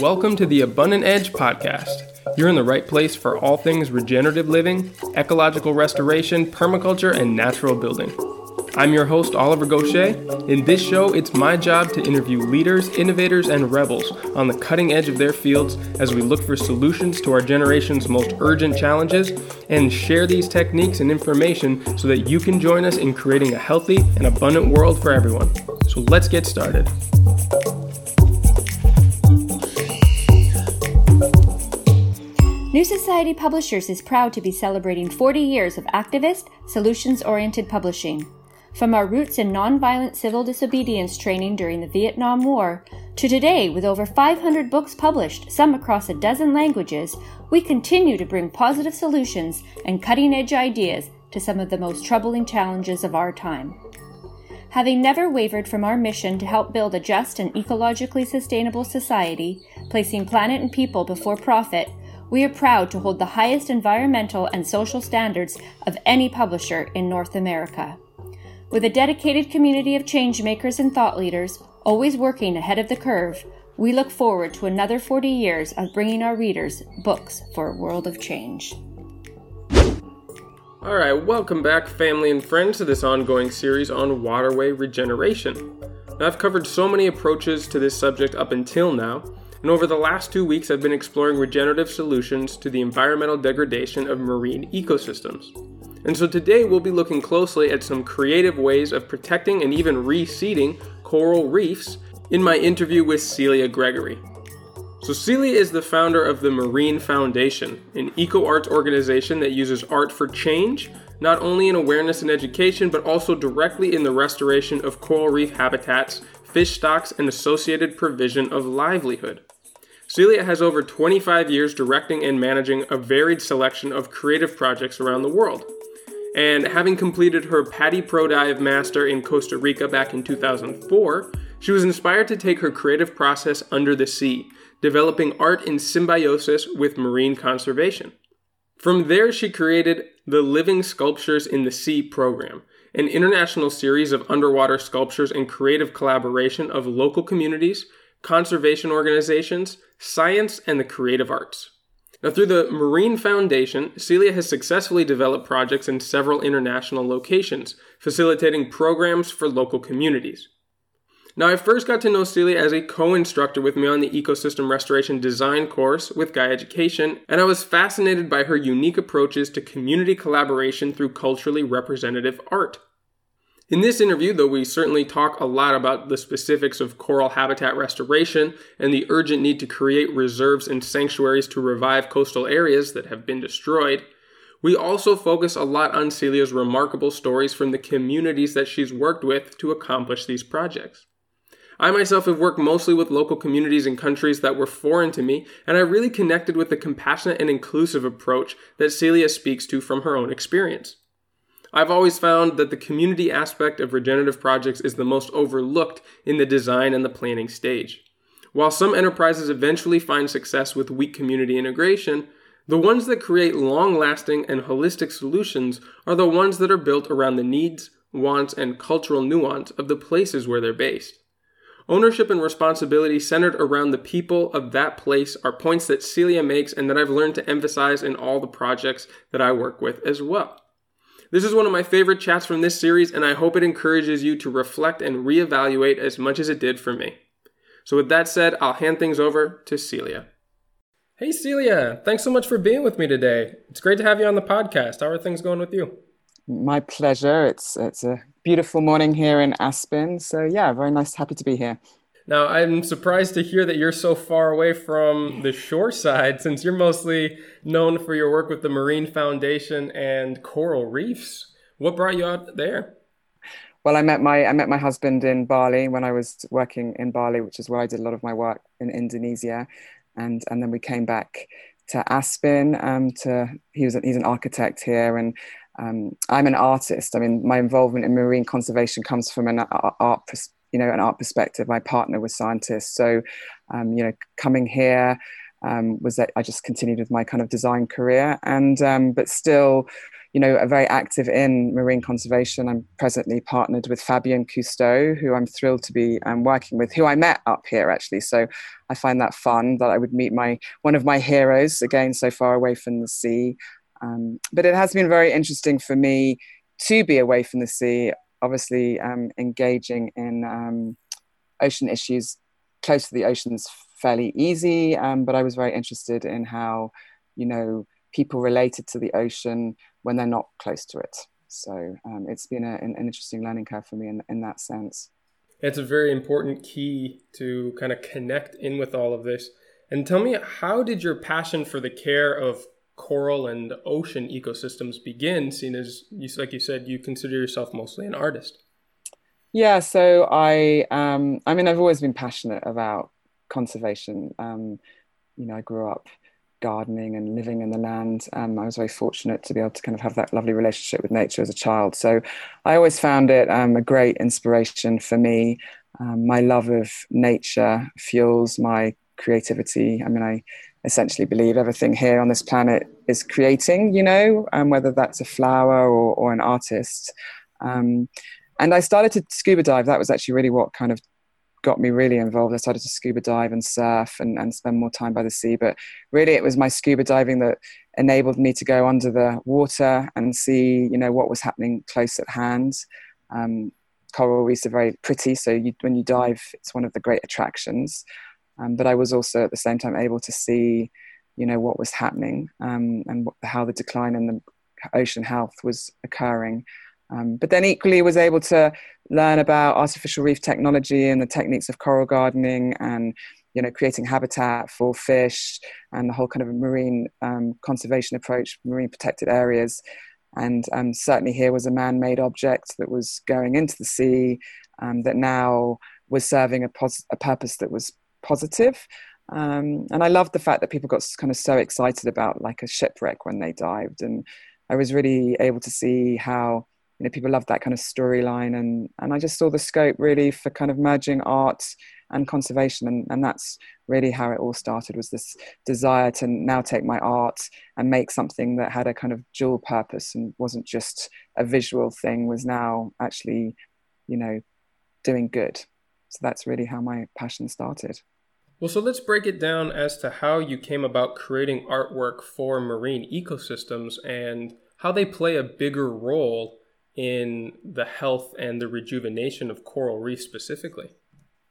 Welcome to the Abundant Edge podcast. You're in the right place for all things regenerative living, ecological restoration, permaculture, and natural building. I'm your host, Oliver Goshey. In this show, it's my job to interview leaders, innovators, and rebels on the cutting edge of their fields as we look for solutions to our generation's most urgent challenges and share these techniques and information so that you can join us in creating a healthy and abundant world for everyone. So let's get started. New Society Publishers is proud to be celebrating 40 years of activist, solutions oriented publishing. From our roots in nonviolent civil disobedience training during the Vietnam War to today, with over 500 books published, some across a dozen languages, we continue to bring positive solutions and cutting edge ideas to some of the most troubling challenges of our time. Having never wavered from our mission to help build a just and ecologically sustainable society, placing planet and people before profit, we are proud to hold the highest environmental and social standards of any publisher in North America. With a dedicated community of changemakers and thought leaders, always working ahead of the curve, we look forward to another 40 years of bringing our readers books for a world of change. All right, welcome back, family and friends, to this ongoing series on waterway regeneration. Now, I've covered so many approaches to this subject up until now, and over the last two weeks, I've been exploring regenerative solutions to the environmental degradation of marine ecosystems. And so today we'll be looking closely at some creative ways of protecting and even reseeding coral reefs in my interview with Celia Gregory. So, Celia is the founder of the Marine Foundation, an eco arts organization that uses art for change, not only in awareness and education, but also directly in the restoration of coral reef habitats, fish stocks, and associated provision of livelihood. Celia has over 25 years directing and managing a varied selection of creative projects around the world. And having completed her PADI Pro Dive Master in Costa Rica back in 2004, she was inspired to take her creative process under the sea, developing art in symbiosis with marine conservation. From there, she created the Living Sculptures in the Sea program, an international series of underwater sculptures and creative collaboration of local communities, conservation organizations, science, and the creative arts. Now, through the Marine Foundation, Celia has successfully developed projects in several international locations, facilitating programs for local communities. Now, I first got to know Celia as a co instructor with me on the Ecosystem Restoration Design course with Gaia Education, and I was fascinated by her unique approaches to community collaboration through culturally representative art. In this interview, though we certainly talk a lot about the specifics of coral habitat restoration and the urgent need to create reserves and sanctuaries to revive coastal areas that have been destroyed, we also focus a lot on Celia's remarkable stories from the communities that she's worked with to accomplish these projects. I myself have worked mostly with local communities in countries that were foreign to me, and I really connected with the compassionate and inclusive approach that Celia speaks to from her own experience. I've always found that the community aspect of regenerative projects is the most overlooked in the design and the planning stage. While some enterprises eventually find success with weak community integration, the ones that create long lasting and holistic solutions are the ones that are built around the needs, wants, and cultural nuance of the places where they're based. Ownership and responsibility centered around the people of that place are points that Celia makes and that I've learned to emphasize in all the projects that I work with as well. This is one of my favorite chats from this series, and I hope it encourages you to reflect and reevaluate as much as it did for me. So, with that said, I'll hand things over to Celia. Hey, Celia, thanks so much for being with me today. It's great to have you on the podcast. How are things going with you? My pleasure. It's it's a beautiful morning here in Aspen. So yeah, very nice, happy to be here. Now, I'm surprised to hear that you're so far away from the shore side since you're mostly known for your work with the Marine Foundation and coral reefs. What brought you out there? Well, I met my I met my husband in Bali when I was working in Bali, which is where I did a lot of my work in Indonesia, and and then we came back to Aspen. Um, to he was he's an architect here, and um, I'm an artist. I mean, my involvement in marine conservation comes from an art you know an art perspective. My partner was scientist, so um, you know coming here um, was that I just continued with my kind of design career, and um, but still, you know, very active in marine conservation. I'm presently partnered with Fabien Cousteau, who I'm thrilled to be um, working with, who I met up here actually. So I find that fun that I would meet my one of my heroes again so far away from the sea. Um, but it has been very interesting for me to be away from the sea. Obviously, um, engaging in um, ocean issues close to the oceans fairly easy, um, but I was very interested in how you know people related to the ocean when they're not close to it. So um, it's been a, an, interesting learning curve for me in, in that sense. It's a very important key to kind of connect in with all of this. And tell me, how did your passion for the care of coral and ocean ecosystems begin, seeing as, you, like you said, you consider yourself mostly an artist? Yeah, so I, um, I mean, I've always been passionate about conservation. Um, you know, I grew up gardening and living in the land. Um, I was very fortunate to be able to kind of have that lovely relationship with nature as a child. So I always found it um, a great inspiration for me. Um, my love of nature fuels my creativity. I mean, I essentially believe everything here on this planet is creating, you know, um, whether that's a flower or, or an artist. Um, and I started to scuba dive. That was actually really what kind of got me really involved. I started to scuba dive and surf and, and spend more time by the sea. But really, it was my scuba diving that enabled me to go under the water and see, you know, what was happening close at hand. Um, coral reefs are very pretty, so you, when you dive, it's one of the great attractions. Um, but I was also at the same time able to see, you know, what was happening um, and what, how the decline in the ocean health was occurring. Um, but then equally was able to learn about artificial reef technology and the techniques of coral gardening and you know creating habitat for fish and the whole kind of marine um, conservation approach, marine protected areas. And um, certainly here was a man-made object that was going into the sea um, that now was serving a, pos- a purpose that was positive. Um, and I loved the fact that people got kind of so excited about like a shipwreck when they dived, and I was really able to see how you know people loved that kind of storyline. And and i just saw the scope really for kind of merging art and conservation. And, and that's really how it all started was this desire to now take my art and make something that had a kind of dual purpose and wasn't just a visual thing was now actually you know doing good. So that's really how my passion started well, so let's break it down as to how you came about creating artwork for marine ecosystems and how they play a bigger role in the health and the rejuvenation of coral reefs specifically?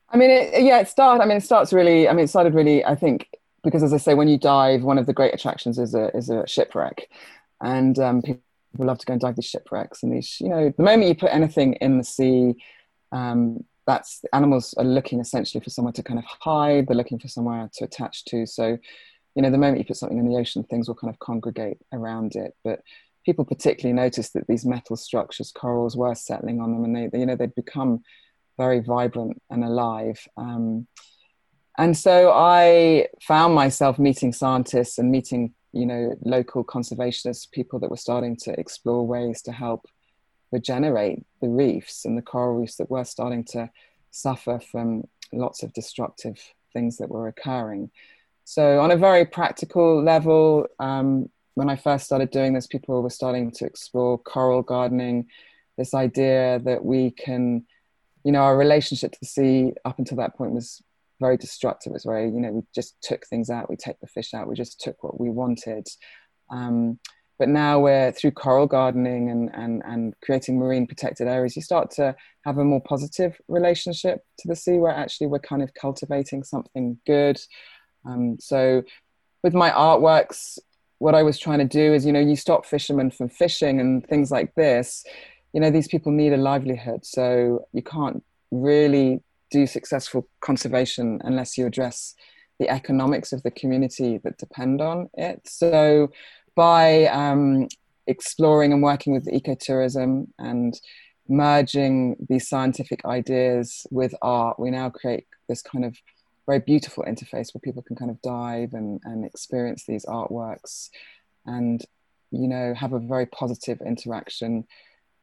I mean, it, yeah, it started. I mean, it starts really. I mean, it started really. I think because, as I say, when you dive, one of the great attractions is a is a shipwreck, and um, people love to go and dive these shipwrecks. And these, you know, the moment you put anything in the sea, um, that's animals are looking essentially for somewhere to kind of hide. They're looking for somewhere to attach to. So, you know, the moment you put something in the ocean, things will kind of congregate around it. But people particularly noticed that these metal structures, corals, were settling on them, and they, they you know, they'd become very vibrant and alive. Um, and so I found myself meeting scientists and meeting, you know, local conservationists, people that were starting to explore ways to help regenerate the reefs and the coral reefs that were starting to suffer from lots of destructive things that were occurring. So, on a very practical level, um, when I first started doing this, people were starting to explore coral gardening, this idea that we can, you know, our relationship to the sea up until that point was very destructive. It was very, you know, we just took things out, we take the fish out, we just took what we wanted. Um, but now we're through coral gardening and, and, and creating marine protected areas, you start to have a more positive relationship to the sea where actually we're kind of cultivating something good. Um, so with my artworks, what I was trying to do is, you know, you stop fishermen from fishing and things like this. You know, these people need a livelihood, so you can't really do successful conservation unless you address the economics of the community that depend on it. So, by um, exploring and working with ecotourism and merging these scientific ideas with art, we now create this kind of very beautiful interface where people can kind of dive and, and experience these artworks and you know have a very positive interaction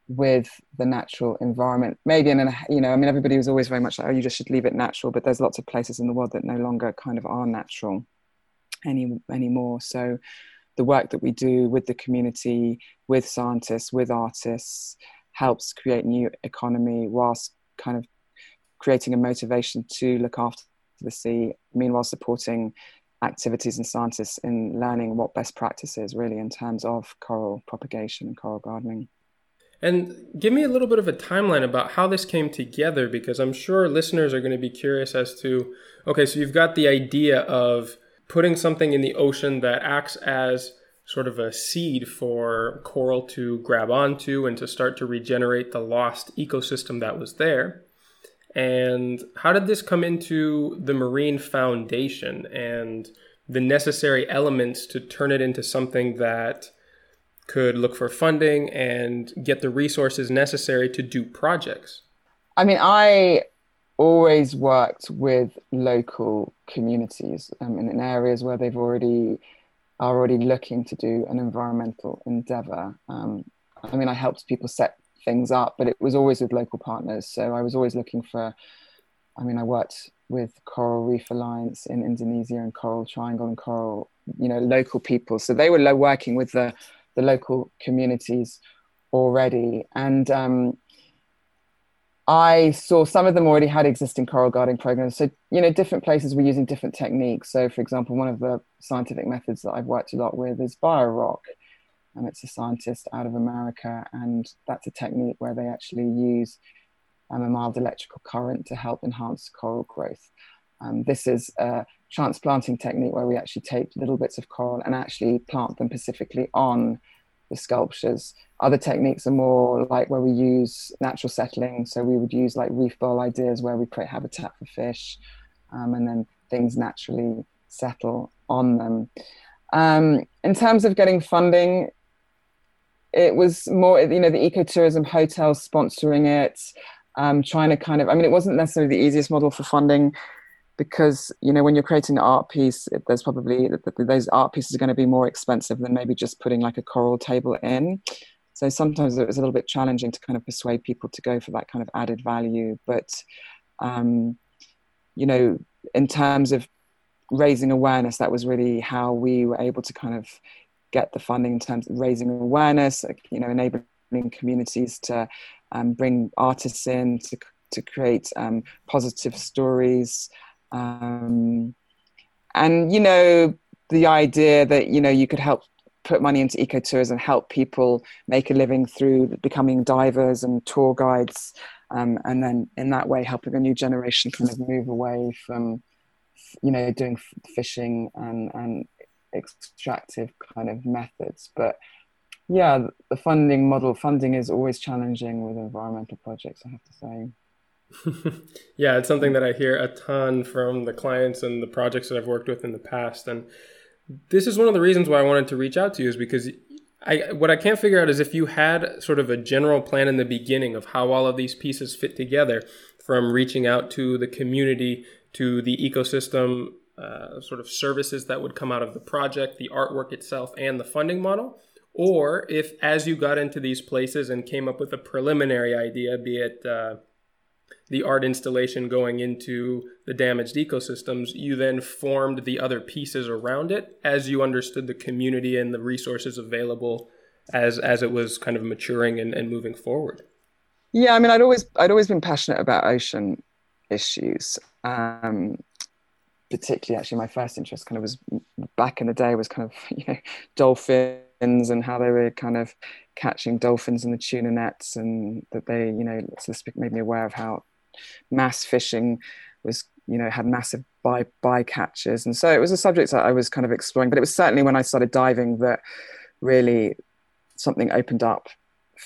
with the natural environment. Maybe in a you know i mean everybody was always very much like oh you just should leave it natural but there's lots of places in the world that no longer kind of are natural any anymore. So the work that we do with the community, with scientists, with artists, helps create new economy whilst kind of creating a motivation to look after the sea, meanwhile supporting activities and scientists in learning what best practices really in terms of coral propagation and coral gardening. And give me a little bit of a timeline about how this came together because I'm sure listeners are going to be curious as to okay, so you've got the idea of putting something in the ocean that acts as sort of a seed for coral to grab onto and to start to regenerate the lost ecosystem that was there. And how did this come into the Marine Foundation and the necessary elements to turn it into something that could look for funding and get the resources necessary to do projects? I mean, I always worked with local communities um, in, in areas where they've already are already looking to do an environmental endeavor. Um, I mean, I helped people set things up, but it was always with local partners. So I was always looking for. I mean, I worked with Coral Reef Alliance in Indonesia and Coral Triangle and Coral, you know, local people. So they were working with the the local communities already. And um, I saw some of them already had existing coral gardening programs. So, you know, different places were using different techniques. So, for example, one of the scientific methods that I've worked a lot with is biorock. And it's a scientist out of America. And that's a technique where they actually use um, a mild electrical current to help enhance coral growth. Um, this is a transplanting technique where we actually take little bits of coral and actually plant them specifically on the sculptures. Other techniques are more like where we use natural settling. So we would use like reef ball ideas where we create habitat for fish um, and then things naturally settle on them. Um, in terms of getting funding, it was more, you know, the ecotourism hotels sponsoring it, um, trying to kind of, I mean, it wasn't necessarily the easiest model for funding because you know when you're creating an art piece there's probably those art pieces are going to be more expensive than maybe just putting like a coral table in so sometimes it was a little bit challenging to kind of persuade people to go for that kind of added value but um, you know in terms of raising awareness that was really how we were able to kind of get the funding in terms of raising awareness you know enabling communities to um, bring artists in to to create um, positive stories. Um, and you know the idea that you know you could help put money into ecotourism help people make a living through becoming divers and tour guides um, and then in that way helping a new generation kind of move away from you know doing fishing and and extractive kind of methods but yeah the funding model funding is always challenging with environmental projects i have to say yeah, it's something that I hear a ton from the clients and the projects that I've worked with in the past. And this is one of the reasons why I wanted to reach out to you is because I what I can't figure out is if you had sort of a general plan in the beginning of how all of these pieces fit together from reaching out to the community to the ecosystem uh, sort of services that would come out of the project, the artwork itself, and the funding model. Or if, as you got into these places and came up with a preliminary idea, be it uh, the art installation going into the damaged ecosystems, you then formed the other pieces around it as you understood the community and the resources available as as it was kind of maturing and, and moving forward. Yeah, I mean, I'd always I'd always been passionate about ocean issues. Um, particularly, actually, my first interest kind of was back in the day was kind of you know dolphins and how they were kind of catching dolphins in the tuna nets and that they you know made me aware of how mass fishing was you know had massive by by catches and so it was a subject that i was kind of exploring but it was certainly when i started diving that really something opened up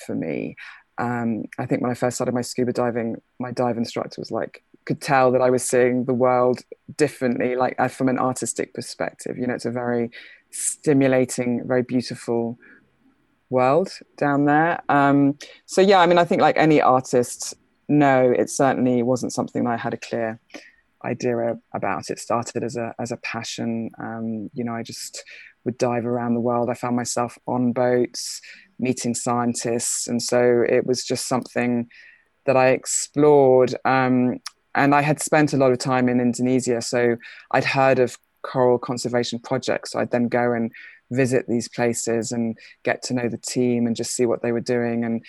for me. Um, i think when i first started my scuba diving my dive instructor was like could tell that i was seeing the world differently like uh, from an artistic perspective. You know it's a very stimulating very beautiful world down there. Um, so yeah i mean i think like any artist no, it certainly wasn't something I had a clear idea about. It started as a as a passion. Um, you know, I just would dive around the world. I found myself on boats, meeting scientists, and so it was just something that I explored. Um, and I had spent a lot of time in Indonesia, so I'd heard of coral conservation projects. So I'd then go and visit these places and get to know the team and just see what they were doing and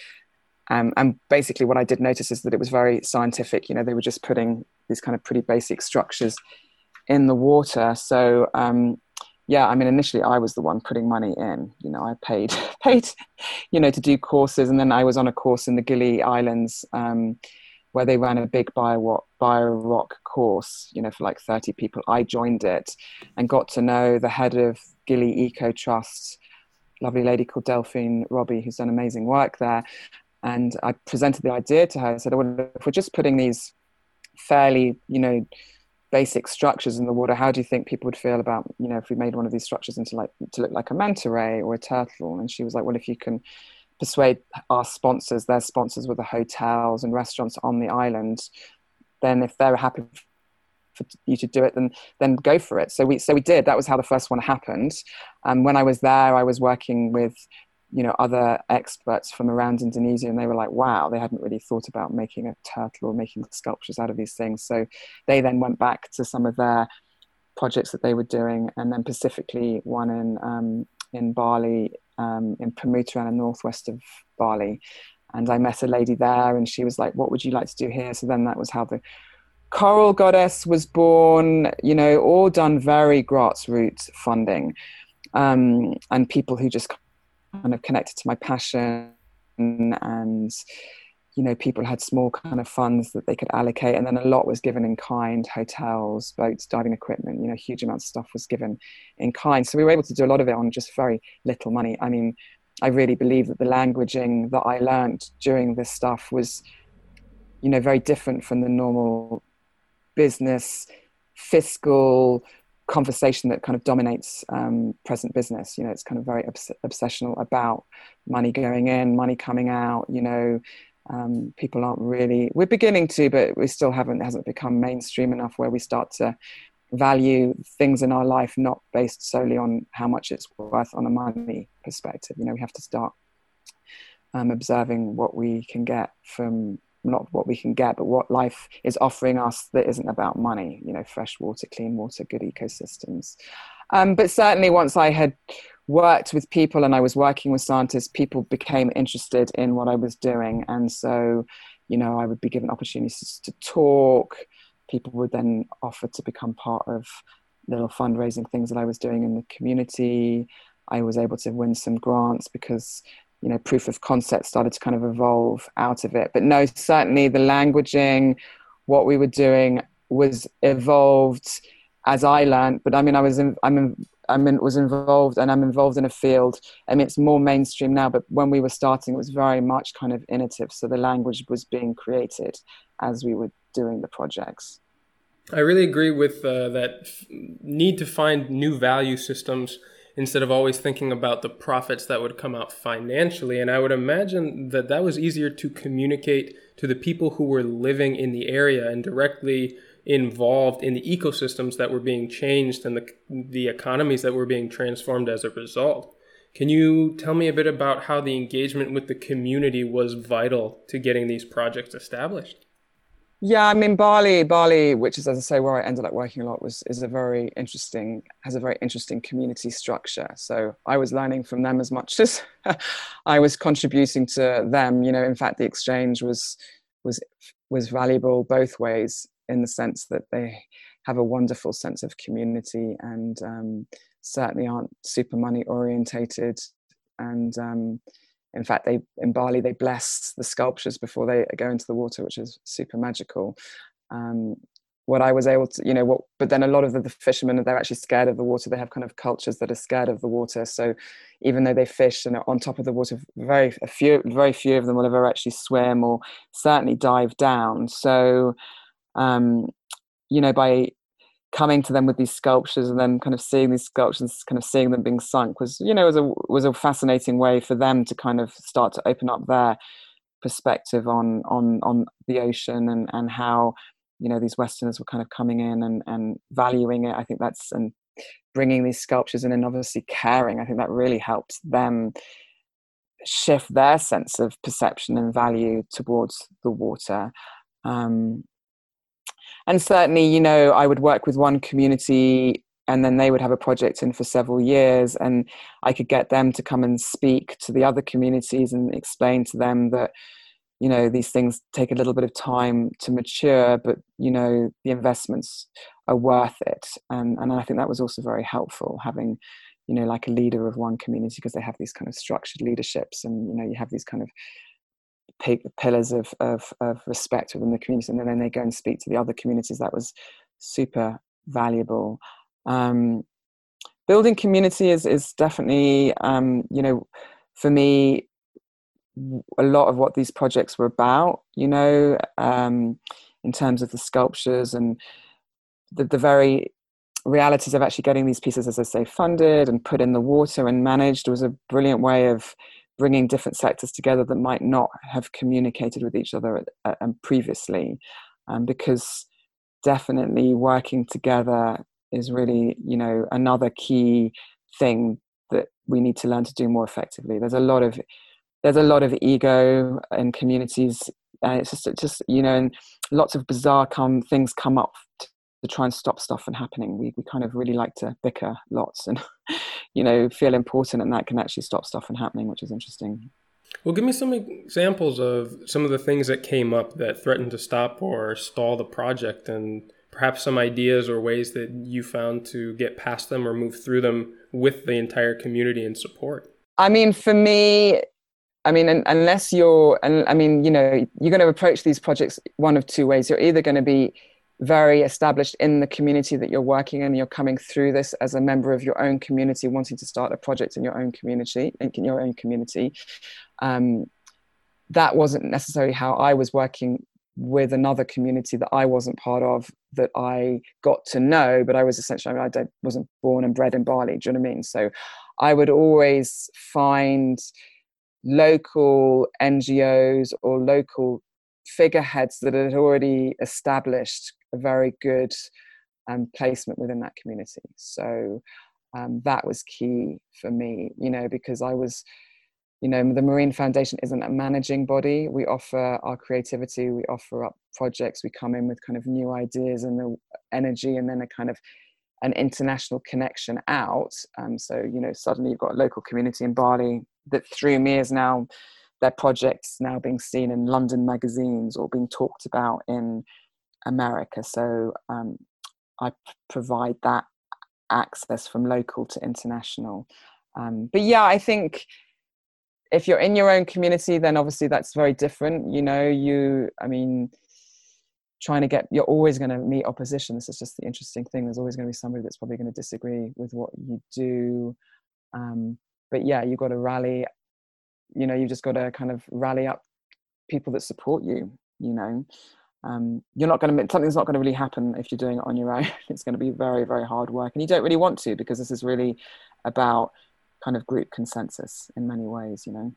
um, and basically what I did notice is that it was very scientific you know they were just putting these kind of pretty basic structures in the water. So um, yeah i mean initially i was the one putting money in you know i paid paid you know to do courses. And then i was on a course in the gili islands um, where they ran a big bio, rock course you know for like 30 people. I joined it and got to know the head of gili eco trust lovely lady called delphine robbie who's done amazing work there and i presented the idea to her i said well, if we're just putting these fairly you know basic structures in the water, how do you think people would feel about, you know, if we made one of these structures into like to look like a manta ray or a turtle? And she was like, well, if you can persuade our sponsors, their sponsors were the hotels and restaurants on the island, then if they're happy for you to do it, then then go for it. So we so we did. That was how the first one happened. Um, when I was there, I was working with you know other experts from around Indonesia, and they were like, "Wow, they hadn't really thought about making a turtle or making sculptures out of these things." So they then went back to some of their projects that they were doing, and then specifically one in um, in Bali, um, in the northwest of Bali. And I met a lady there, and she was like, "What would you like to do here?" So then that was how the Coral Goddess was born. You know, all done very grassroots funding, um, and people who just kind of connected to my passion and you know people had small kind of funds that they could allocate. And then a lot was given in kind hotels boats diving equipment you know huge amounts of stuff was given in kind. So we were able to do a lot of it on just very little money. I mean i really believe that the languaging that i learned during this stuff was you know very different from the normal business fiscal conversation that kind of dominates um, present business. You know, it's kind of very obs- obsessional about money going in, money coming out. You know, um, people aren't really. We're beginning to, but we still haven't. It hasn't become mainstream enough where we start to value things in our life not based solely on how much it's worth on a money perspective. You know, we have to start um, observing what we can get from not what we can get, but what life is offering us that isn't about money, you know, fresh water, clean water, good ecosystems. Um, but certainly, once I had worked with people and I was working with scientists, people became interested in what I was doing. And so, you know, I would be given opportunities to talk. People would then offer to become part of little fundraising things that I was doing in the community. I was able to win some grants because you know proof of concept started to kind of evolve out of it. But no certainly the languaging what we were doing was evolved as i learned. But i mean i was in, i'm in, i'm was involved and i'm involved in a field I mean, it's more mainstream now but when we were starting it was very much kind of innovative. So the language was being created as we were doing the projects. I really agree with uh, that need to find new value systems instead of always thinking about the profits that would come out financially. And I would imagine that that was easier to communicate to the people who were living in the area and directly involved in the ecosystems that were being changed and the, the economies that were being transformed as a result. Can you tell me a bit about how the engagement with the community was vital to getting these projects established? Yeah, I mean Bali, Bali, which is as I say where I ended up working a lot, was is a very interesting has a very interesting community structure. So I was learning from them as much as I was contributing to them. You know, in fact, the exchange was was was valuable both ways in the sense that they have a wonderful sense of community and um, certainly aren't super money orientated and um, in fact they in bali they bless the sculptures before they go into the water which is super magical. Um, what i was able to you know what but then a lot of the, the, fishermen they're actually scared of the water. They have kind of cultures that are scared of the water. So even though they fish and are on top of the water very a few very few of them will ever actually swim or certainly dive down. So um, you know by coming to them with these sculptures and then kind of seeing these sculptures kind of seeing them being sunk was you know was a was a fascinating way for them to kind of start to open up their perspective on on on the ocean and and how you know these westerners were kind of coming in and and valuing it. I think that's and bringing these sculptures in and obviously caring i think that really helped them shift their sense of perception and value towards the water. Um, and certainly you know i would work with one community and then they would have a project in for several years and i could get them to come and speak to the other communities and explain to them that you know these things take a little bit of time to mature but you know the investments are worth it. And and i think that was also very helpful having you know like a leader of one community because they have these kind of structured leaderships and you know you have these kind of pillars of, of, of respect within the community and then they go and speak to the other communities. That was super valuable. Um, building community is is definitely um, you know for me a lot of what these projects were about you know um, in terms of the sculptures and the, the very realities of actually getting these pieces as i say funded and put in the water and managed was a brilliant way of bringing different sectors together that might not have communicated with each other um, previously um, because definitely working together is really you know another key thing that we need to learn to do more effectively. There's a lot of there's a lot of ego in communities and it's just, just you know and lots of bizarre come things come up to, to try and stop stuff from happening. We, we kind of really like to bicker lots and you know feel important and that can actually stop stuff from happening which is interesting well give me some examples of some of the things that came up that threatened to stop or stall the project and perhaps some ideas or ways that you found to get past them or move through them with the entire community and support? I mean, for me, I mean, unless you're, and I mean, you know, you're going to approach these projects one of two ways. You're either going to be very established in the community that you're working in. You're coming through this as a member of your own community, wanting to start a project in your own community, in your own community. Um, that wasn't necessarily how I was working with another community that I wasn't part of that I got to know, but I was essentially, I, mean, I wasn't born and bred in Bali. Do you know what I mean? So I would always find local NGOs or local figureheads that had already established a very good um, placement within that community. So um, that was key for me, you know, because I was you know the marine foundation isn't a managing body we offer our creativity we offer up projects we come in with kind of new ideas and the energy and then a kind of an international connection out um, so you know suddenly you've got a local community in bali that through me is now their projects now being seen in london magazines or being talked about in america so um, i provide that access from local to international. Um, but yeah i think if you're in your own community then obviously that's very different you know you i mean trying to get you're always going to meet opposition. This is just the interesting thing. There's always going to be somebody that's probably going to disagree with what you do. Um, but yeah you've got to rally you know you've just got to kind of rally up people that support you you know um, you're not going to something's not going to really happen if you're doing it on your own it's going to be very very hard work and you don't really want to because this is really about kind of group consensus in many ways, you know.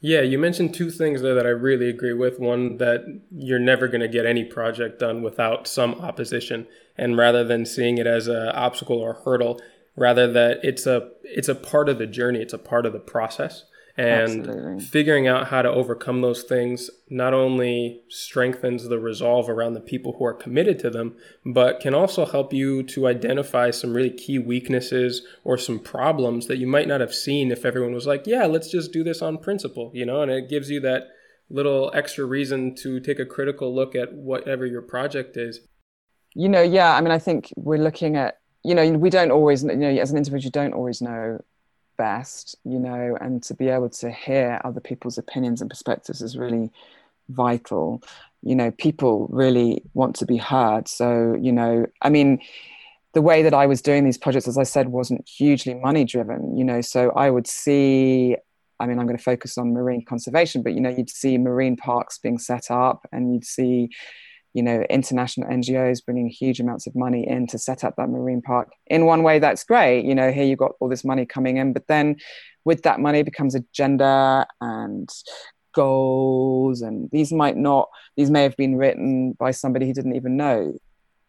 Yeah, you mentioned two things there that I really agree with. One, that you're never going to get any project done without some opposition. And rather than seeing it as an obstacle or hurdle, rather that it's a it's a part of the journey, it's a part of the process and Absolutely. figuring out how to overcome those things not only strengthens the resolve around the people who are committed to them but can also help you to identify some really key weaknesses or some problems that you might not have seen if everyone was like yeah let's just do this on principle you know and it gives you that little extra reason to take a critical look at whatever your project is you know yeah i mean i think we're looking at you know we don't always you know as an individual you don't always know best, you know, and to be able to hear other people's opinions and perspectives is really vital. You know, people really want to be heard. So, you know, I mean, the way that I was doing these projects, as I said, wasn't hugely money driven, you know, so I would see. I mean, I'm going to focus on marine conservation, but you know, you'd see marine parks being set up, and you'd see, you know international ngos bringing huge amounts of money in to set up that marine park in one way that's great. You know here you've got all this money coming in but then with that money becomes agenda and goals and these might not these may have been written by somebody who didn't even know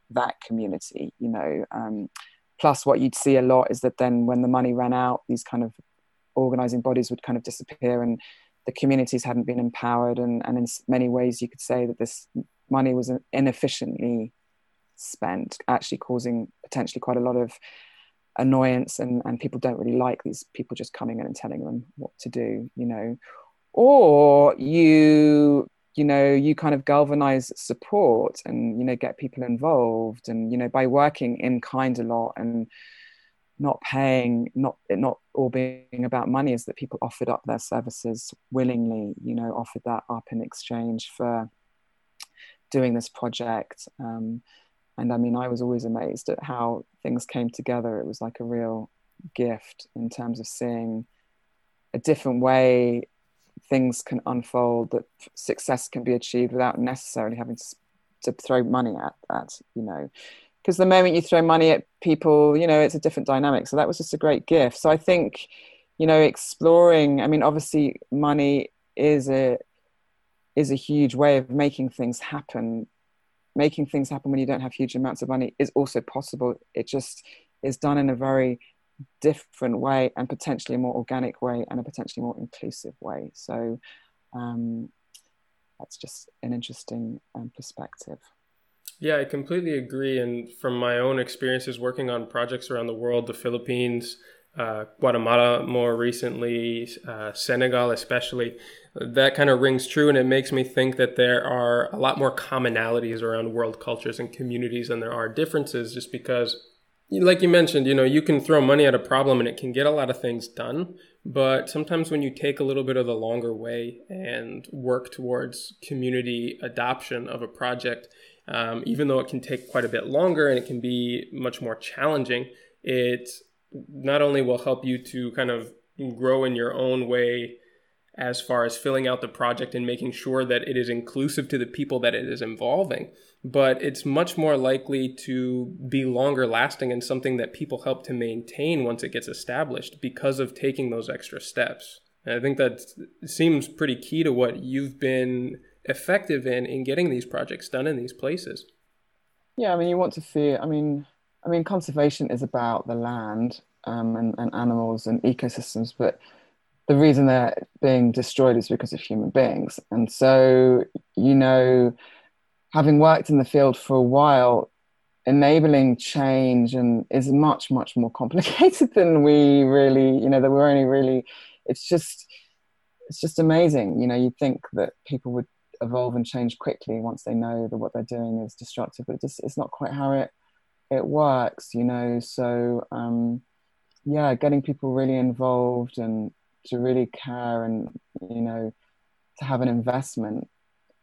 that community you know um, plus what you'd see a lot is that then when the money ran out these kind of organizing bodies would kind of disappear and the communities hadn't been empowered and, and in many ways you could say that this money was inefficiently spent, actually causing potentially quite a lot of annoyance and, and people don't really like these people just coming in and telling them what to do, you know. Or you you know you kind of galvanize support and you know get people involved and you know by working in kind a lot and not paying not not all being about money is that people offered up their services willingly you know offered that up in exchange for doing this project um, and i mean i was always amazed at how things came together. It was like a real gift in terms of seeing a different way things can unfold that success can be achieved without necessarily having to, to throw money at that you know. Because the moment you throw money at people you know it's a different dynamic. So that was just a great gift. So i think you know exploring i mean obviously money is a is a huge way of making things happen making things happen when you don't have huge amounts of money is also possible it just is done in a very different way and potentially a more organic way and a potentially more inclusive way. So um, that's just an interesting um, perspective. Yeah, I completely agree. And from my own experiences working on projects around the world, the Philippines, uh, Guatemala more recently, uh, Senegal especially, that kind of rings true. And it makes me think that there are a lot more commonalities around world cultures and communities than there are differences, just because like you mentioned, you know, you can throw money at a problem and it can get a lot of things done. But sometimes when you take a little bit of the longer way and work towards community adoption of a project, um, even though it can take quite a bit longer and it can be much more challenging, it not only will help you to kind of grow in your own way as far as filling out the project and making sure that it is inclusive to the people that it is involving. But it's much more likely to be longer lasting and something that people help to maintain once it gets established because of taking those extra steps. And I think that seems pretty key to what you've been effective in in getting these projects done in these places. Yeah, I mean, you want to see. I mean, I mean, conservation is about the land um, and, and animals and ecosystems, but the reason they're being destroyed is because of human beings. And so, you know, having worked in the field for a while, enabling change and is much, much more complicated than we really, you know, that we're only really, it's just, it's just amazing. You know, you'd think that people would evolve and change quickly once they know that what they're doing is destructive, but it just, it's not quite how it, it works, you know? So, um, yeah, getting people really involved and to really care and you know to have an investment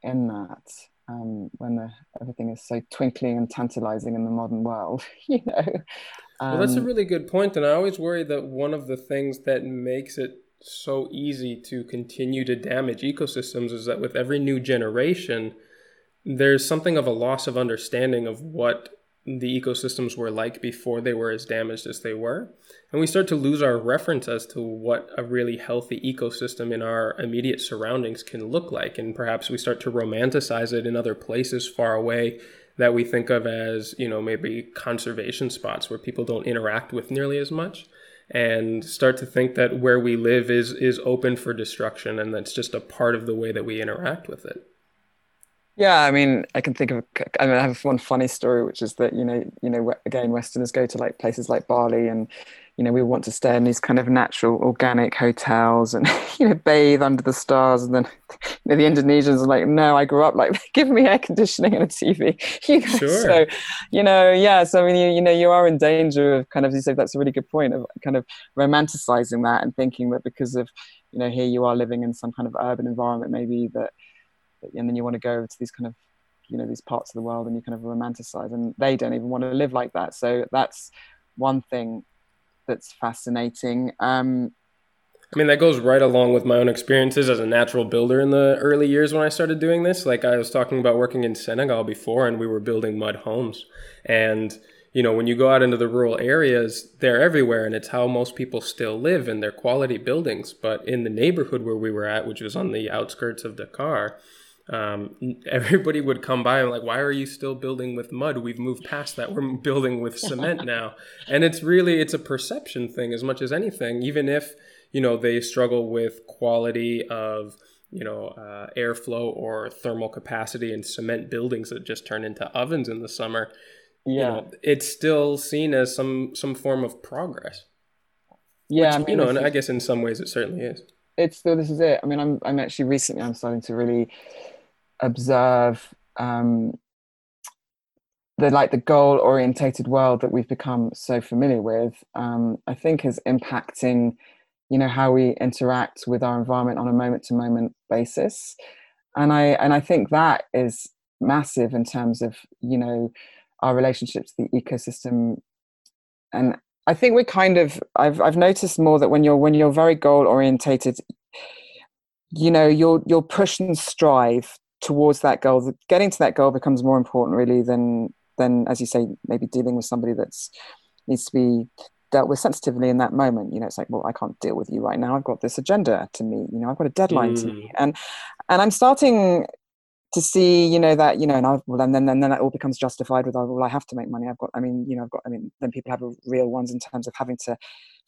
in that um, when the, everything is so twinkling and tantalizing in the modern world you know um, well that's a um, really good point and i always worry that one of the things that makes it so easy to continue to damage ecosystems is that with every new generation there's something of a loss of understanding of what the ecosystems were like before they were as damaged as they were. And we start to lose our reference as to what a really healthy ecosystem in our immediate surroundings can look like. And perhaps we start to romanticize it in other places far away that we think of as, you know, maybe conservation spots where people don't interact with nearly as much. And start to think that where we live is is open for destruction and that's just a part of the way that we interact with it. Yeah, I mean, I can think of. I mean, I have one funny story, which is that you know, you know, again, Westerners go to like places like Bali, and you know, we want to stay in these kind of natural, organic hotels, and you know, bathe under the stars. And then, you know, the Indonesians are like, "No, I grew up like, give me air conditioning and a TV." You sure. So, you know, yeah. So I mean, you, you know, you are in danger of kind of, you say, that's a really good point of kind of romanticizing that and thinking that because of, you know, here you are living in some kind of urban environment, maybe that and then you want to go to these kind of you know these parts of the world and you kind of romanticize and they don't even want to live like that so that's one thing that's fascinating um, I mean, that goes right along with my own experiences as a natural builder in the early years when I started doing this. Like, I was talking about working in Senegal before, and we were building mud homes. And, you know, when you go out into the rural areas, they're everywhere, and it's how most people still live in their quality buildings. But in the neighborhood where we were at, which was on the outskirts of Dakar, um, everybody would come by and like, why are you still building with mud? We've moved past that. We're building with cement now. And it's really, it's a perception thing as much as anything, even if, you know, they struggle with quality of, you know, uh, airflow or thermal capacity in cement buildings that just turn into ovens in the summer. yeah. you know, it's still seen as some some form of progress. Yeah, Which, I mean, you know, and I guess in some ways it certainly is. It's still this is it. I mean, I'm I'm actually recently I'm starting to really observe um, the like the goal orientated world that we've become so familiar with. Um, I think is impacting, you know, how we interact with our environment on a moment to moment basis, and I and I think that is massive in terms of you know our relationship to the ecosystem and I think we're kind of I've I've noticed more that when you're when you're very goal orientated, you know, you'll you'll push and strive towards that goal. Getting to that goal becomes more important really than than as you say, maybe dealing with somebody that's needs to be dealt with sensitively in that moment. You know, it's like, well, I can't deal with you right now. I've got this agenda to meet. You know, I've got a deadline mm. to meet, and and I'm starting to see, you know, that, you know, and I, well, and then, and then that all becomes justified with, oh, well, I have to make money. I've got, I mean, you know, I've got, I mean, then people have real ones in terms of having to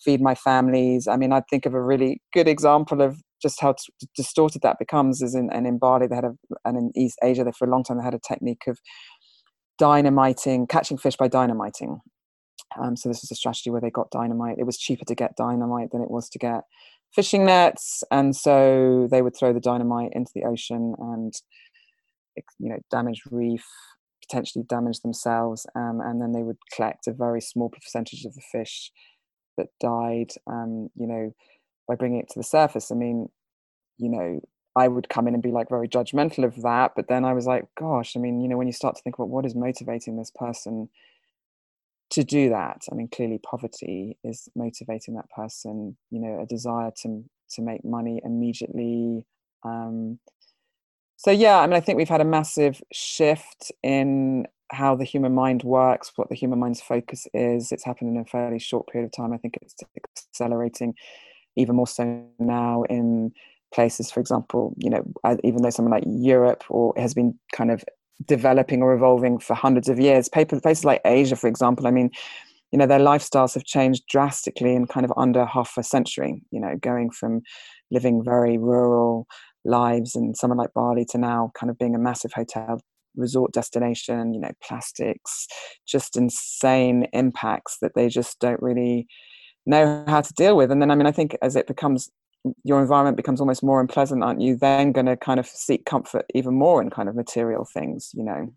feed my families. I mean, I think of a really good example of just how t- distorted that becomes is in, and in Bali, they had a, and in East Asia, they, for a long time, they had a technique of dynamiting, catching fish by dynamiting. Um, so this was a strategy where they got dynamite. It was cheaper to get dynamite than it was to get fishing nets. And so they would throw the dynamite into the ocean and you know damage reef potentially damage themselves um, and then they would collect a very small percentage of the fish that died um, you know by bringing it to the surface i mean you know i would come in and be like very judgmental of that but then i was like gosh i mean you know when you start to think about what is motivating this person to do that i mean clearly poverty is motivating that person you know a desire to to make money immediately um, so yeah i mean i think we've had a massive shift in how the human mind works what the human mind's focus is. It's happened in a fairly short period of time. I think it's accelerating even more so now in places for example you know even though something like europe or has been kind of developing or evolving for hundreds of years Paper places like asia for example i mean you know their lifestyles have changed drastically in kind of under half a century you know going from living very rural lives and someone like Bali to now kind of being a massive hotel resort destination, you know, plastics, just insane impacts that they just don't really know how to deal with. And then, I mean, I think as it becomes, your environment becomes almost more unpleasant, aren't you then going to kind of seek comfort even more in kind of material things, you know?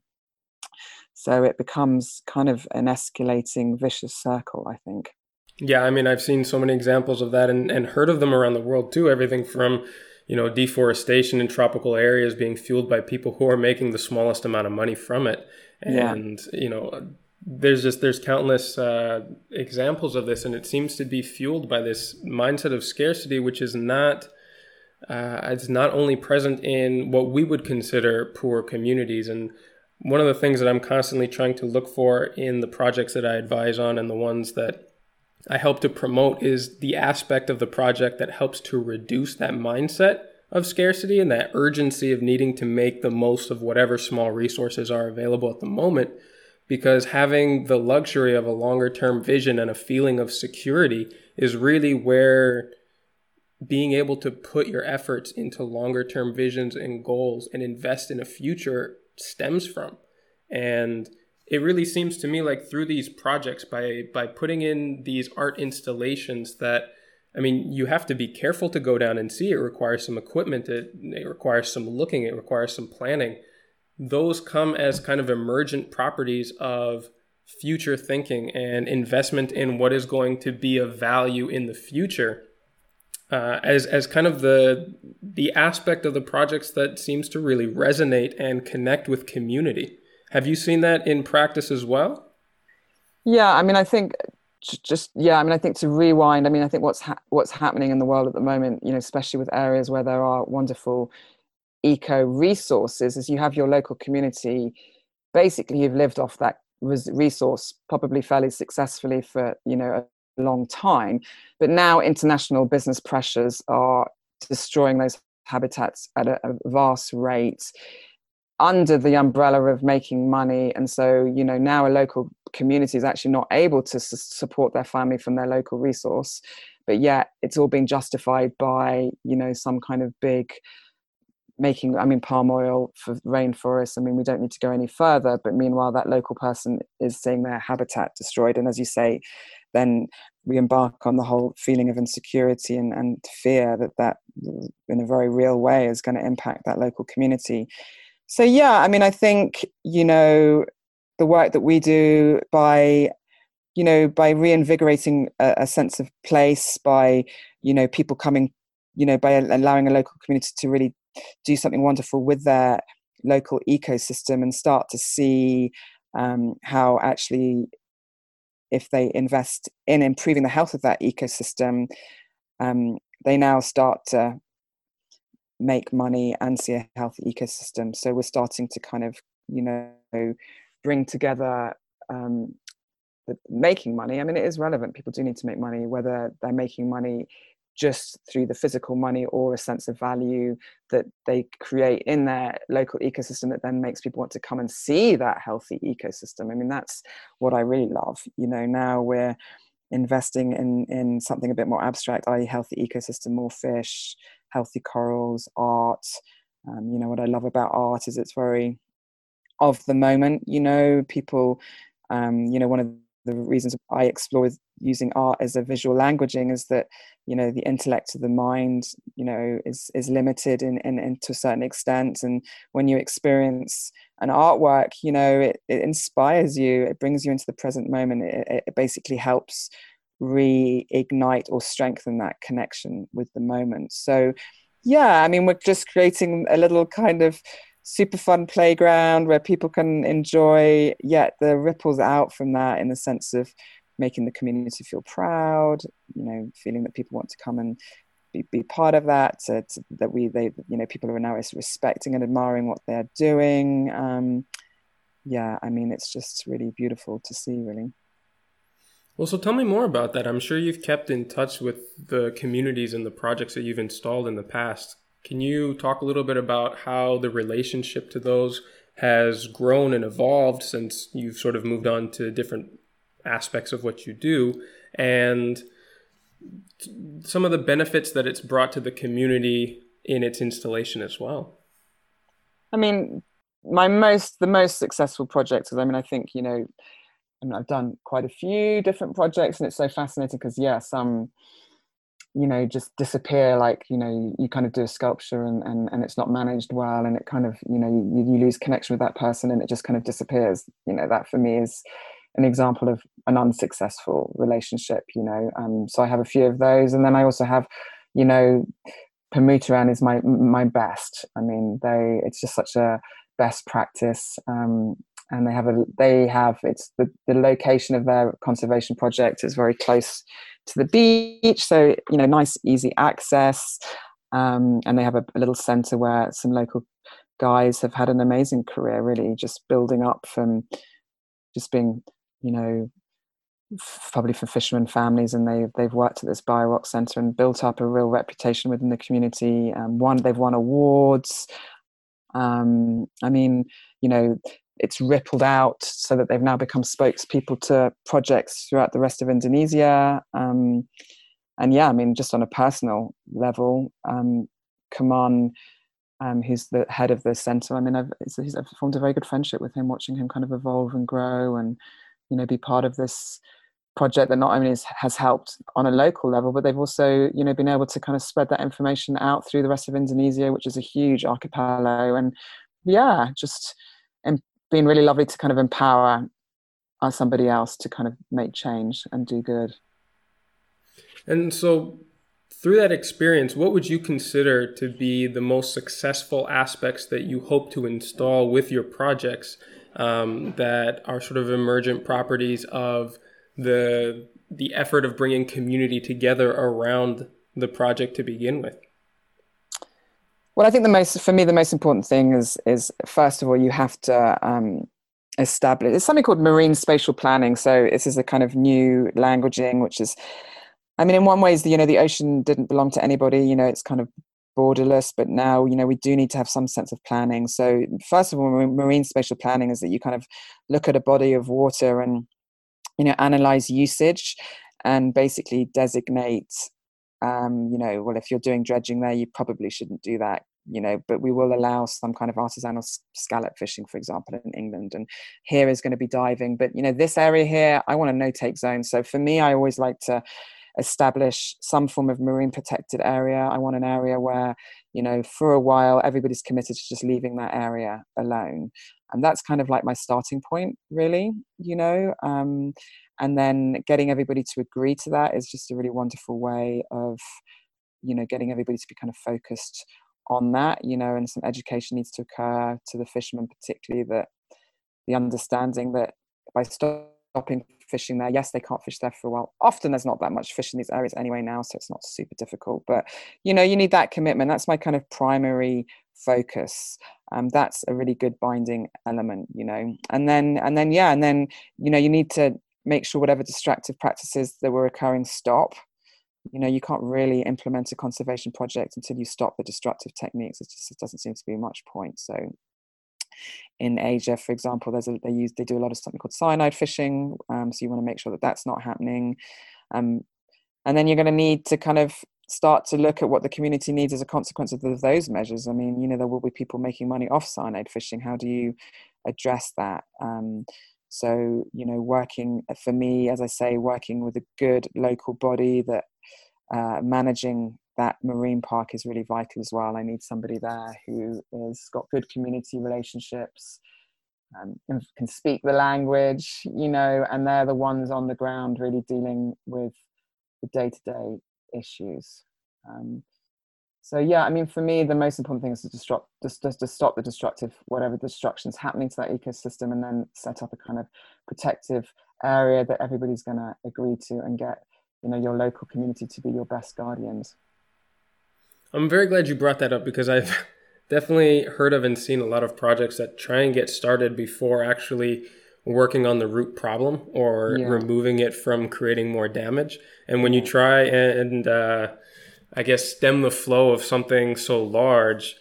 So it becomes kind of an escalating vicious circle, I think. Yeah, I mean, I've seen so many examples of that and, and heard of them around the world too. Everything from you know, deforestation in tropical areas being fueled by people who are making the smallest amount of money from it. And, yeah. you know, there's just there's countless uh, examples of this and it seems to be fueled by this mindset of scarcity which is not uh, it's not only present in what we would consider poor communities and one of the things that i'm constantly trying to look for in the projects that i advise on and the ones that I help to promote is the aspect of the project that helps to reduce that mindset of scarcity and that urgency of needing to make the most of whatever small resources are available at the moment. Because having the luxury of a longer term vision and a feeling of security is really where being able to put your efforts into longer term visions and goals and invest in a future stems from. And it really seems to me like through these projects by by putting in these art installations that I mean, you have to be careful to go down and see. It requires some equipment. It, it requires some looking. It requires some planning. Those come as kind of emergent properties of future thinking and investment in what is going to be of value in the future. Uh, as as kind of the the aspect of the projects that seems to really resonate and connect with community. Have you seen that in practice as well? Yeah, I mean, I think just yeah, I mean, I think to rewind. I mean, I think what's ha- what's happening in the world at the moment, you know, especially with areas where there are wonderful eco resources, is you have your local community. Basically, you've lived off that resource probably fairly successfully for you know a long time, but now international business pressures are destroying those habitats at a, a vast rate under the umbrella of making money and so you know now a local community is actually not able to support their family from their local resource but yet it's all being justified by you know some kind of big making i mean palm oil for rainforests i mean we don't need to go any further but meanwhile that local person is seeing their habitat destroyed. And as you say then we embark on the whole feeling of insecurity and, and fear that that in a very real way is going to impact that local community. So yeah i mean i think you know the work that we do by you know by reinvigorating a, a sense of place by you know people coming you know by allowing a local community to really do something wonderful with their local ecosystem and start to see um, how actually if they invest in improving the health of that ecosystem um, they now start to make money and see a healthy ecosystem. So we're starting to kind of you know bring together um, the making money. I mean it is relevant. People do need to make money whether they're making money just through the physical money or a sense of value that they create in their local ecosystem that then makes people want to come and see that healthy ecosystem. I mean, that's what I really love. You know, now we're investing in in something a bit more abstract, i.e., healthy ecosystem, more fish, healthy corals, art. Um, you know, what I love about art is it's very of the moment. You know, people. Um, you know, one of the reasons I explore using art as a visual languaging is that you know the intellect of the mind you know is is limited in, in, in to a certain extent. And when you experience an artwork you know it, it inspires you it brings you into the present moment it, it basically helps reignite or strengthen that connection with the moment. So yeah i mean we're just creating a little kind of super fun playground where people can enjoy yet the ripples out from that in the sense of making the community feel proud you know feeling that people want to come and be, be part of that to, to, that we they you know people are now respecting and admiring what they're doing um yeah i mean it's just really beautiful to see really well, so tell me more about that. I'm sure you've kept in touch with the communities and the projects that you've installed in the past. Can you talk a little bit about how the relationship to those has grown and evolved since you've sort of moved on to different aspects of what you do and some of the benefits that it's brought to the community in its installation as well? I mean, my most the most successful projects I mean I think you know I mean I've done quite a few different projects and it's so fascinating because yeah some you know just disappear like you know you kind of do a sculpture and and, and it's not managed well and it kind of you know you, you lose connection with that person and it just kind of disappears. You know that for me is an example of an unsuccessful relationship you know um so i have a few of those. And then i also have you know Pemuteran is my my best. I mean they it's just such a best practice um and they have a they have it's the, the location of their conservation project is very close to the beach. So you know nice easy access. Um, and they have a, a, little center where some local guys have had an amazing career really just building up from just being you know probably for fishermen families. And they they've worked at this biorock center and built up a real reputation within the community um, one they've won awards. Um, i mean you know it's rippled out so that they've now become spokespeople to projects throughout the rest of Indonesia. Um, and yeah, I mean, just on a personal level, um, Kaman, um, who's the head of the center, I mean, I've, I've formed a very good friendship with him, watching him kind of evolve and grow and, you know, be part of this project that not only is, has helped on a local level, but they've also, you know, been able to kind of spread that information out through the rest of Indonesia, which is a huge archipelago. And yeah, just been really lovely to kind of empower uh, somebody else to kind of make change and do good. And so, through that experience, what would you consider to be the most successful aspects that you hope to install with your projects um, that are sort of emergent properties of the the effort of bringing community together around the project to begin with? Well, I think the most for me the most important thing is is first of all you have to um, establish. It's something called marine spatial planning. So this is a kind of new languaging, which is, I mean, in one way, is the you know the ocean didn't belong to anybody. You know, it's kind of borderless, but now you know we do need to have some sense of planning. So first of all, marine spatial planning is that you kind of look at a body of water and you know analyze usage and basically designate um, you know, well, if you're doing dredging there, you probably shouldn't do that you know, but we will allow some kind of artisanal scallop fishing, for example, in England. And here is going to be diving. But, you know, this area here, I want a no take zone. So for me, I always like to establish some form of marine protected area. I want an area where, you know, for a while, everybody's committed to just leaving that area alone. And that's kind of like my starting point, really, you know. Um, and then getting everybody to agree to that is just a really wonderful way of, you know, getting everybody to be kind of focused on that, you know, and some education needs to occur to the fishermen, particularly that the understanding that by stopping fishing there, yes, they can't fish there for a while. Often there's not that much fish in these areas anyway now, so it's not super difficult. But you know, you need that commitment. That's my kind of primary focus. Um, that's a really good binding element, you know. And then, and then, yeah, and then you know, you need to make sure whatever destructive practices that were occurring stop. You know you can't really implement a conservation project until you stop the destructive techniques. It just it doesn't seem to be much point. So in asia for example there's a they use they do a lot of something called cyanide fishing um, so you want to make sure that that's not happening. Um, and then you're going to need to kind of start to look at what the community needs as a consequence of those measures. I mean you know there will be people making money off cyanide fishing. How do you address that? Um, so, you know, working for me, as I say, working with a good local body that uh, managing that marine park is really vital as well. I need somebody there who has got good community relationships, um, can speak the language, you know, and they're the ones on the ground really dealing with the day to day issues. Um, so yeah, I mean, for me, the most important thing is to disrupt, just, just to stop the destructive, whatever destruction is happening to that ecosystem, and then set up a kind of protective area that everybody's going to agree to, and get you know your local community to be your best guardians. I'm very glad you brought that up because I've definitely heard of and seen a lot of projects that try and get started before actually working on the root problem or yeah. removing it from creating more damage. And when you try and uh, I guess, stem the flow of something so large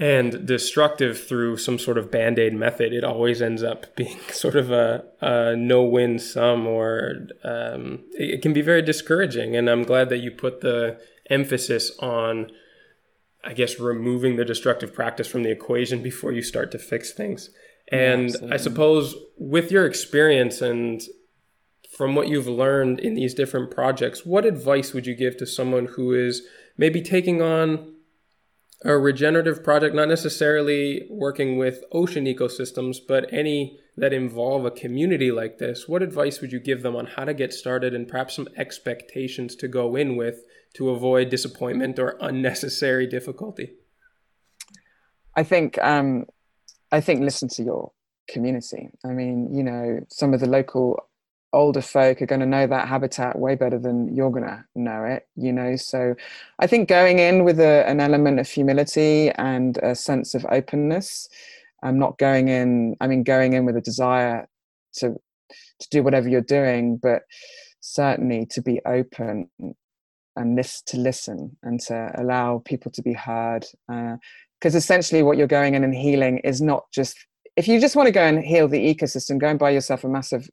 and destructive through some sort of band aid method, it always ends up being sort of a, a no win sum, or um, it, it, can be very discouraging. And I'm glad that you put the emphasis on, I guess, removing the destructive practice from the equation before you start to fix things. And yeah, I suppose with your experience and from what you've learned in these different projects, what advice would you give to someone who is maybe taking on a regenerative project, not necessarily working with ocean ecosystems, but any that involve a community like this? What advice would you give them on how to get started and perhaps some expectations to go in with to avoid disappointment or unnecessary difficulty? I think um, I think listen to your community. I mean, you know, some of the local older folk are going to know that habitat way better than you're going to know it you know so i think going in with a, an element of humility and a sense of openness i'm not going in i mean going in with a desire to to do whatever you're doing but certainly to be open and this to listen and to allow people to be heard uh, because essentially what you're going in and healing is not just if you just want to go and heal the ecosystem go and buy yourself a massive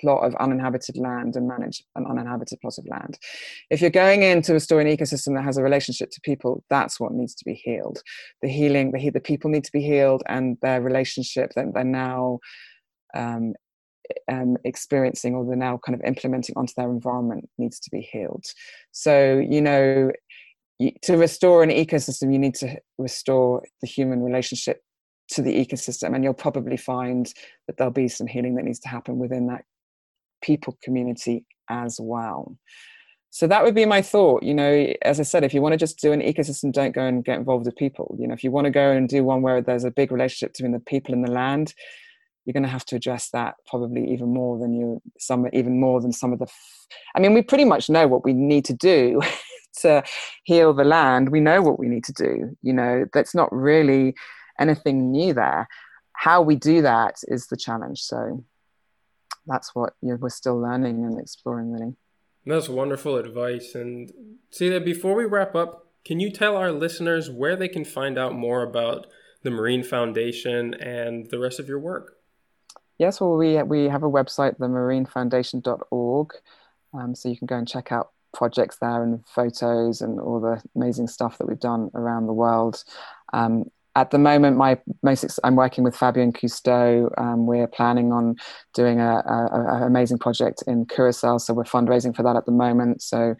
plot of uninhabited land and manage an uninhabited plot of land. If you're going in to restore an ecosystem that has a relationship to people, that's what needs to be healed. The healing, the, the people need to be healed, and their relationship that they're now um, um, experiencing or they're now kind of implementing onto their environment needs to be healed. So, you know, to restore an ecosystem, you need to restore the human relationship to the ecosystem and you'll probably find that there'll be some healing that needs to happen within that people community as well. So that would be my thought. You know, as I said, if you want to just do an ecosystem, don't go and get involved with people. You know, if you want to go and do one where there's a big relationship between the people and the land, you're going to have to address that probably even more than you some even more than some of the. F- I mean, we pretty much know what we need to do to heal the land. We know what we need to do. You know, that's not really anything new there. How we do that is the challenge. So that's what you know, we're still learning and exploring really that's wonderful advice and see that before we wrap up can you tell our listeners where they can find out more about the marine foundation and the rest of your work yes well we, we have a website themarinefoundation.org. um, so you can go and check out projects there and photos and all the amazing stuff that we've done around the world. Um, at the moment, my most I'm working with Fabien Cousteau. Um, we're planning on doing a, a, a, amazing project in Curacao, so we're fundraising for that at the moment. So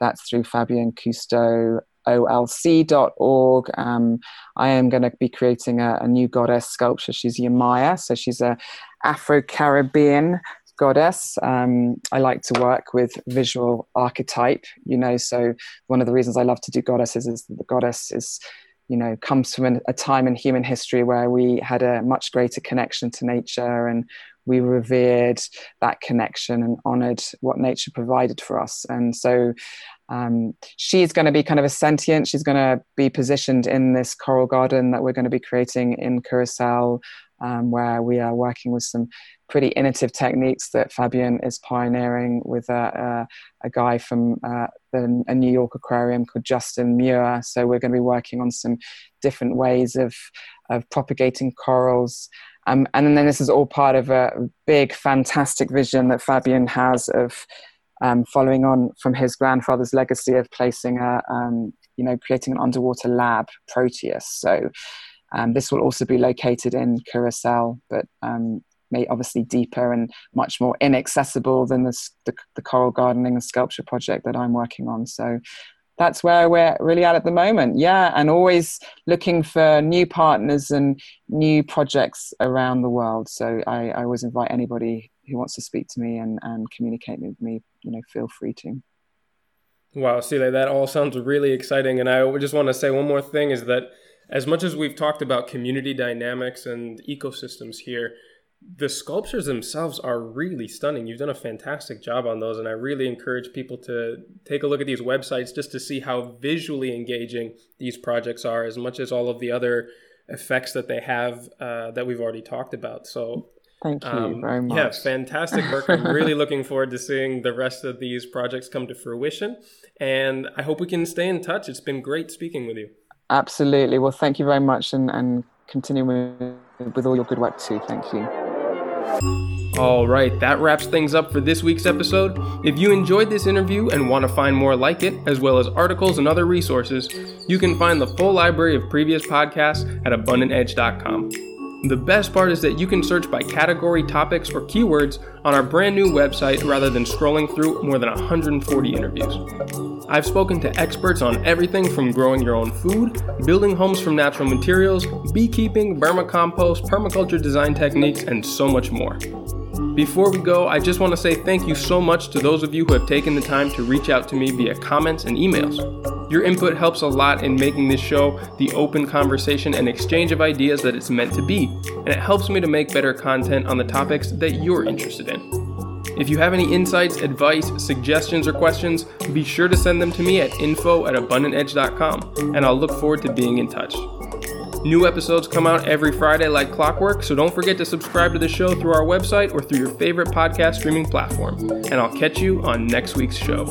that's through Fabien Cousteau olc.org. Um, I am going to be creating a, a, new goddess sculpture. She's Yemaya, so she's a Afro-Caribbean goddess. Um, I like to work with visual archetype, you know, so one of the reasons I love to do goddesses is that the goddess is you know comes from an, a time in human history where we had a much greater connection to nature and we revered that connection and honored what nature provided for us and so um, she's going to be kind of a sentient she's going to be positioned in this coral garden that we're going to be creating in curacao um, where we are working with some pretty innovative techniques that Fabien is pioneering with a, a, a guy from uh, the, a New York aquarium called Justin Muir. So we're going to be working on some different ways of, of propagating corals. Um, and then this is all part of a big, fantastic vision that Fabien has of um, following on from his grandfather's legacy of placing a, um, you know, creating an underwater lab, Proteus. So um, this will also be located in Curacao, but um, may obviously deeper and much more inaccessible than the, the, the coral gardening and sculpture project that I'm working on. So that's where we're really at at the moment. Yeah, and always looking for new partners and new projects around the world. So I, I always invite anybody who wants to speak to me and, and communicate with me, you know, feel free to. Wow, Celia, that all sounds really exciting. And I just want to say one more thing is that as much as we've talked about community dynamics and ecosystems here, the sculptures themselves are really stunning. You've done a fantastic job on those, and I really encourage people to take a look at these websites just to see how visually engaging these projects are, as much as all of the other effects that they have uh, that we've already talked about. So, thank you um, very much. Yeah, fantastic work. I'm really looking forward to seeing the rest of these projects come to fruition, and I hope we can stay in touch. It's been great speaking with you. Absolutely. Well, thank you very much, and and continue with, with all your good work too. Thank you. All right, that wraps things up for this week's episode. If you enjoyed this interview and want to find more like it, as well as articles and other resources, you can find the full library of previous podcasts at abundantedge.com. The best part is that you can search by category, topics, or keywords on our brand new website rather than scrolling through more than 140 interviews. I've spoken to experts on everything from growing your own food, building homes from natural materials, beekeeping, vermicompost, permaculture design techniques, and so much more. Before we go, I just want to say thank you so much to those of you who have taken the time to reach out to me via comments and emails. Your input helps a lot in making this show the open conversation and exchange of ideas that it's meant to be, and it helps me to make better content on the topics that you're interested in. If you have any insights, advice, suggestions, or questions, be sure to send them to me at info at abundantedge.com, and I'll look forward to being in touch. New episodes come out every Friday like clockwork, so don't forget to subscribe to the show through our website or through your favorite podcast streaming platform. And I'll catch you on next week's show.